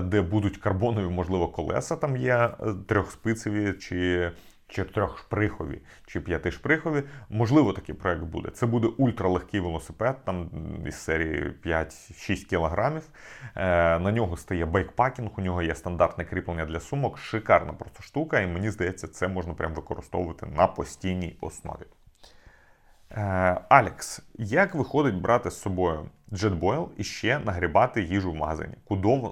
де будуть карбонові, можливо, колеса, там є е, трьохспицеві чи, чи трьохшприхові, чи п'ятишприхові, можливо, такий проект буде. Це буде ультралегкий велосипед, там із серії 5-6 кілограмів. Е, на нього стає bikepacking, у нього є стандартне кріплення для сумок. Шикарна просто штука, і мені здається, це можна прям використовувати на постійній основі. Е, Алекс, як виходить брати з собою JetBoil і ще нагрібати їжу в магазині?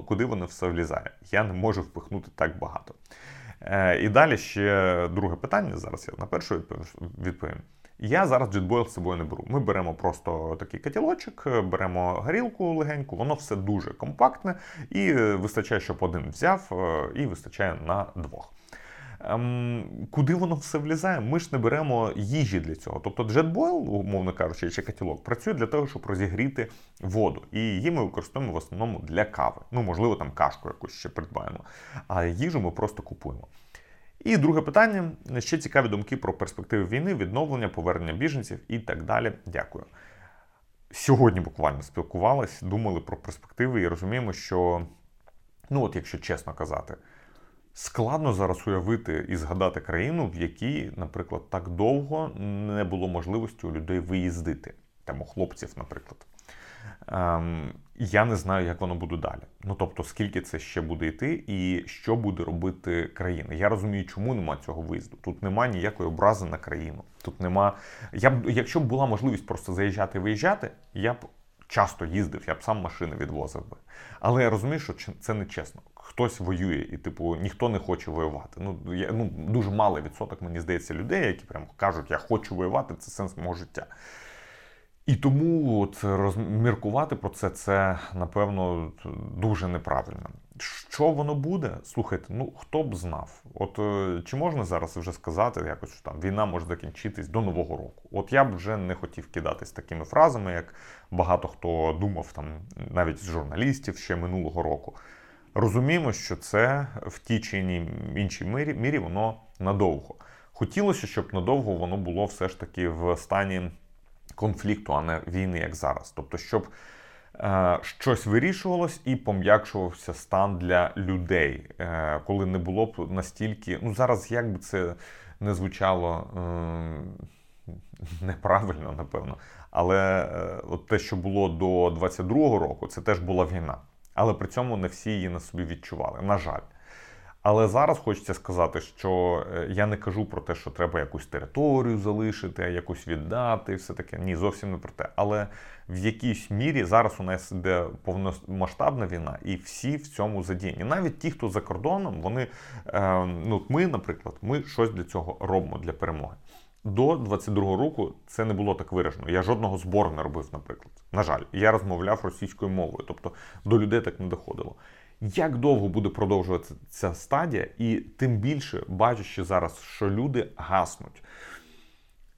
Куди, воно все влізає? Я не можу впихнути так багато. Е, І далі ще друге питання. Зараз я на перше відповім. Я зараз JetBoil з собою не беру. Ми беремо просто такий котілочок, е, беремо горілку легеньку, воно все дуже компактне і вистачає, щоб один взяв, і вистачає на двох. Ем, куди воно все влізає? Ми ж не беремо їжі для цього. Тобто JetBoil, умовно кажучи, чи котілок, працює для того, щоб розігріти воду. І її ми використовуємо в основному для кави. Ну, можливо, там кашку якусь ще придбаємо. А їжу ми просто купуємо. І друге питання: ще цікаві думки про перспективи війни, відновлення, повернення біженців і так далі. Дякую. Сьогодні буквально спілкувались, думали про перспективи і розуміємо, що, ну от якщо чесно казати, складно зараз уявити і згадати країну, в якій, наприклад, так довго не було можливості у людей виїздити, там у хлопців, наприклад. Ем, я не знаю, як воно буде далі. Ну тобто, скільки це ще буде йти, і що буде робити країна. Я розумію, чому нема цього виїзду. Тут нема ніякої образи на країну. Тут нема. Я б, якщо б була можливість просто заїжджати і виїжджати, я б часто їздив, я б сам машини відвозив би. Але я розумію, що це не чесно. Хтось воює, і типу ніхто не хоче воювати. Ну я ну дуже малий відсоток, мені здається, людей, які прям кажуть, я хочу воювати, це сенс мого життя. І тому от розміркувати про це, це напевно дуже неправильно. Що воно буде? Слухайте, ну хто б знав? От е, чи можна зараз вже сказати, якось що там війна може закінчитись до нового року? От я б вже не хотів кидатись такими фразами, як багато хто думав там, навіть з журналістів ще минулого року. Розуміємо, що це в тій чи іншій- мірі, мірі воно надовго. Хотілося, щоб надовго воно було все ж таки в стані конфлікту, а не війни, як зараз. Тобто, щоб е, щось вирішувалось і пом'якшувався стан для людей, е, коли не було б настільки. Ну зараз як би це не звучало е, неправильно, напевно. Але е, от те, що було до 22-го року, це теж була війна. Але при цьому не всі її на собі відчували. На жаль. Але зараз хочеться сказати, що е, я не кажу про те, що треба якусь територію залишити, якусь віддати, і все таке. Ні, зовсім не про те. Але в якійсь мірі зараз у нас іде повномасштабна війна, і всі в цьому задіяні. Навіть ті, хто за кордоном, вони е, ну ми, наприклад, ми щось для цього робимо для перемоги. До 22-го року це не було так виражено. Я жодного збору не робив, наприклад. На жаль, я розмовляв російською мовою, тобто до людей так не доходило. Як довго буде продовжуватися ця стадія, і тим більше бачачи зараз, що люди гаснуть.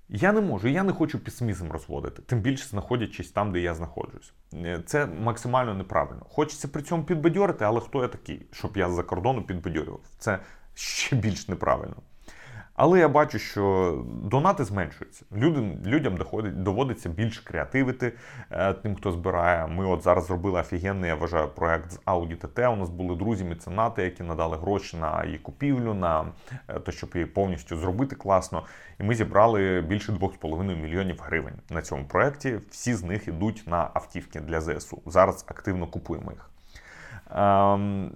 Я не можу, я не хочу песимізм розводити, тим більше знаходячись там, де я знаходжусь. Е, Це максимально неправильно. Хочеться при цьому підбадьорити, але хто я такий, щоб я з-за кордону підбадьорював? Це ще більш неправильно. Але я бачу, що донати зменшуються. Люди, людям доходить, доводиться більш креативити е, тим, хто збирає. Ми от зараз зробили офігенний, я вважаю, проект з Audi TT. У нас були друзі, меценати, які надали гроші на її купівлю, на е, те, щоб її повністю зробити класно. І ми зібрали більше 2,5 мільйонів гривень на цьому проекті. Всі з них йдуть на автівки для ЗСУ. Зараз активно купуємо їх. Ем,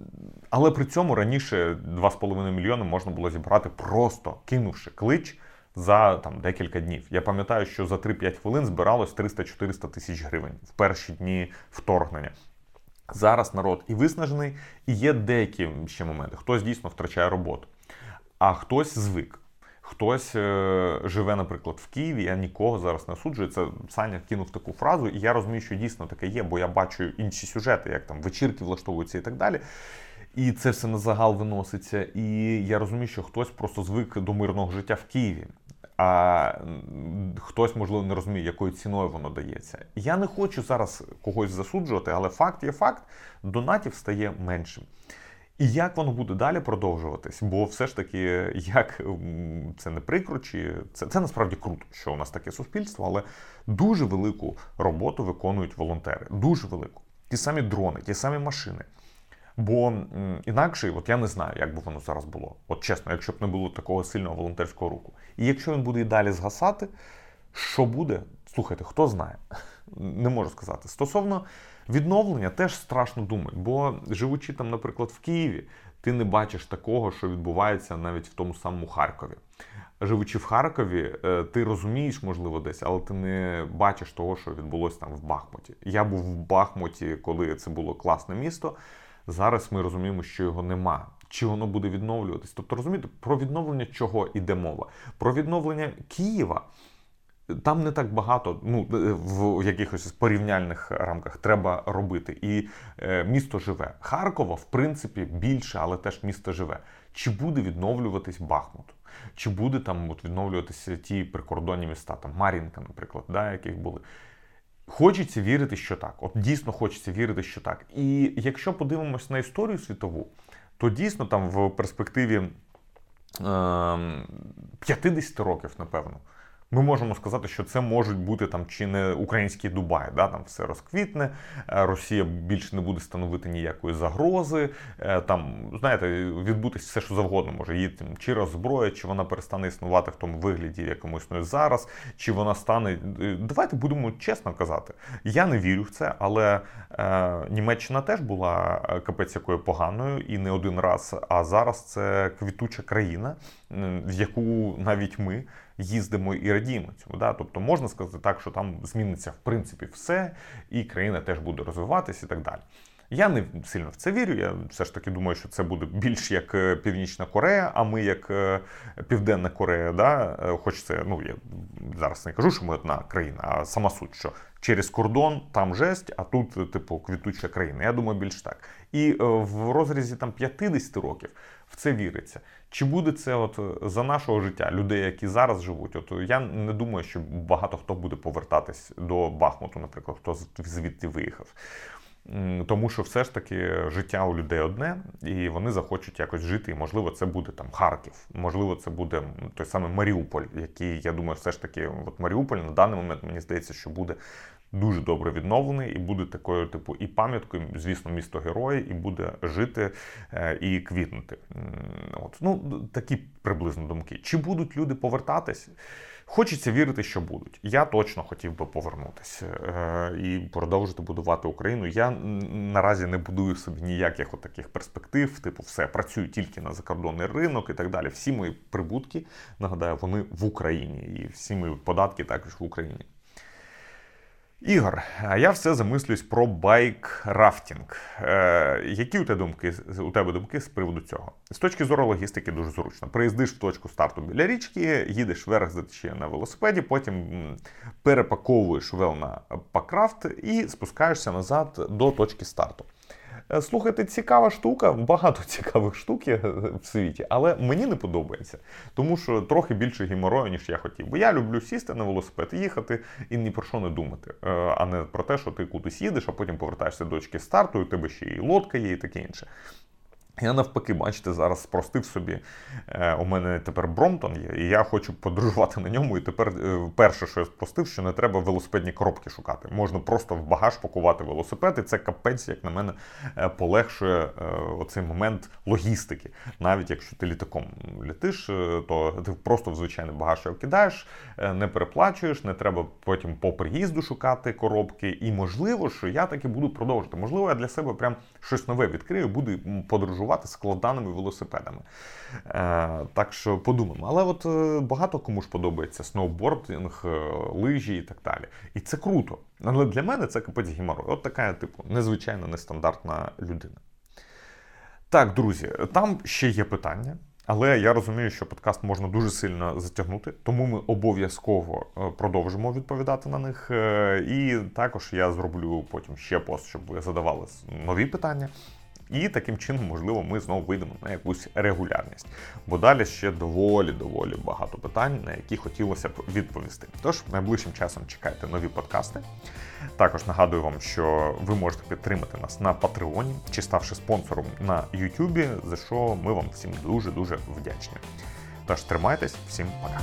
але при цьому раніше 2,5 мільйони можна було зібрати просто кинувши клич за там декілька днів. Я пам'ятаю, що за 3-5 хвилин збиралось 300-400 тисяч гривень в перші дні вторгнення. Зараз народ і виснажений, і є деякі ще моменти. Хтось дійсно втрачає роботу, а хтось звик. Хтось е, живе, наприклад, в Києві, я нікого зараз не суджую. Це Саня кинув таку фразу, і я розумію, що дійсно таке є, бо я бачу інші сюжети, як там вечірки влаштовуються і так далі. І це все на загал виноситься. І я розумію, що хтось просто звик до мирного життя в Києві. А хтось, можливо, не розуміє, якою ціною воно дається. Я не хочу зараз когось засуджувати, але факт є факт: донатів стає меншим. І як воно буде далі продовжуватись? Бо все ж таки, як це не прикро, чи це це насправді круто, що у нас таке суспільство, але дуже велику роботу виконують волонтери. Дуже велику. Ті самі дрони, ті самі машини. Бо інакше, от я не знаю, як би воно зараз було. От чесно, якщо б не було такого сильного волонтерського руху. І якщо він буде і далі згасати, що буде? Слухайте, хто знає? Не можу сказати. Стосовно відновлення, теж страшно думати, бо живучи там, наприклад, в Києві, ти не бачиш такого, що відбувається навіть в тому самому Харкові. Живучи в Харкові, е, ти розумієш, можливо, десь, але ти не бачиш того, що відбулося там в Бахмуті. Я був в Бахмуті, коли це було класне місто. Зараз ми розуміємо, що його нема. Чи воно буде відновлюватись? Тобто, розумієте, про відновлення чого йде мова? Про відновлення Києва. Там не так багато, ну в якихось порівняльних рамках треба робити. І е, місто живе. Харкова, в принципі, більше, але теж місто живе. Чи буде відновлюватись Бахмут? Чи буде там от відновлюватися ті прикордонні міста, там Мар'їнка, наприклад, да, яких були? Хочеться вірити, що так. От дійсно хочеться вірити, що так. І якщо подивимось на історію світову, то дійсно там в перспективі е, ем, 50 років, напевно. Ми можемо сказати, що це можуть бути там чи не український Дубай, да, там все розквітне, е, Росія більше не буде становити ніякої загрози. Е, там, знаєте, відбутись все, що завгодно може. Її там, чи роззброя, чи вона перестане існувати в тому вигляді, в якому існує зараз, чи вона стане. Е, давайте будемо чесно казати. Я не вірю в це, але е, Німеччина теж була капець якою поганою і не один раз. А зараз це квітуча країна, в яку навіть ми їздимо і радіємо цьому. Да? Тобто можна сказати так, що там зміниться в принципі все, і країна теж буде розвиватися і так далі. Я не сильно в це вірю. Я все ж таки думаю, що це буде більш як е, Північна Корея, а ми як е, Південна Корея. Да? Е, хоч це, ну я зараз не кажу, що ми одна країна, а сама суть, що через кордон там жесть, а тут, типу, квітуча країна. Я думаю, більш так. І в розрізі там 50 років в це віриться. Чи буде це от за нашого життя, людей, які зараз живуть? От я не думаю, що багато хто буде повертатись до Бахмуту, наприклад, хто звідти виїхав. Тому що все ж таки життя у людей одне, і вони захочуть якось жити. І можливо, це буде там Харків, можливо, це буде той самий Маріуполь, який я думаю, все ж таки, от Маріуполь на даний момент мені здається, що буде дуже добре відновлений і буде такою, типу, і пам'яткою, звісно, місто герої, і буде жити е, і квітнути. От ну такі приблизно думки. Чи будуть люди повертатись? Хочеться вірити, що будуть. Я точно хотів би повернутися е, і продовжити будувати Україну. Я наразі не будую собі ніяких от таких перспектив, типу, все працюю тільки на закордонний ринок і так далі. Всі мої прибутки, нагадаю, вони в Україні, і всі мої податки також в Україні. Ігор, я все замислююсь про bike-rafting. Е, Які у тебе думки у тебе думки з приводу цього? З точки зору логістики дуже зручно. Приїздиш в точку старту біля річки, їдеш вверх за на велосипеді, потім перепаковуєш вел на пакрафт і спускаєшся назад до точки старту. Е, слухайте, цікава штука, багато цікавих штук є в світі, але мені не подобається, тому що трохи більше геморою, ніж я хотів. Бо я люблю сісти на велосипед, їхати і ні про що не думати, е, а не про те, що ти кудись їдеш, а потім повертаєшся до очки старту, і у тебе ще і лодка є, і таке інше. Я навпаки, бачите, зараз спростив собі. Е, у мене тепер Бромтон є, і я хочу подорожувати на ньому. І тепер е, перше, що я спростив, що не треба велосипедні коробки шукати. Можна просто в багаж пакувати велосипед, і це капець, як на мене, е, полегшує оцей момент логістики. Навіть якщо ти літаком літиш, то ти просто в звичайний багаж його кидаєш, не переплачуєш, не треба потім по приїзду шукати коробки. І можливо, що я таки буду продовжити. Можливо, я для себе прям щось нове відкрию, буду подорожувати керувати складаними велосипедами. Е, Так що подумаємо. Але от е, багато кому ж подобається сноубординг, е, лижі і так далі. І це круто. Але для мене це капець геморрой. От така, типу, незвичайна, нестандартна людина. Так, друзі, там ще є питання. Але я розумію, що подкаст можна дуже сильно затягнути, тому ми обов'язково е, продовжимо відповідати на них. І також я зроблю потім ще пост, щоб ви задавали нові питання. І таким чином, можливо, ми знову вийдемо на якусь регулярність. Бо далі ще доволі доволі багато питань, на які хотілося б відповісти. Тож найближчим часом чекайте нові подкасти. Також нагадую вам, що ви можете підтримати нас на Патреоні чи ставши спонсором на Ютубі, за що ми вам всім дуже дуже вдячні. Тож тримайтесь, всім пока.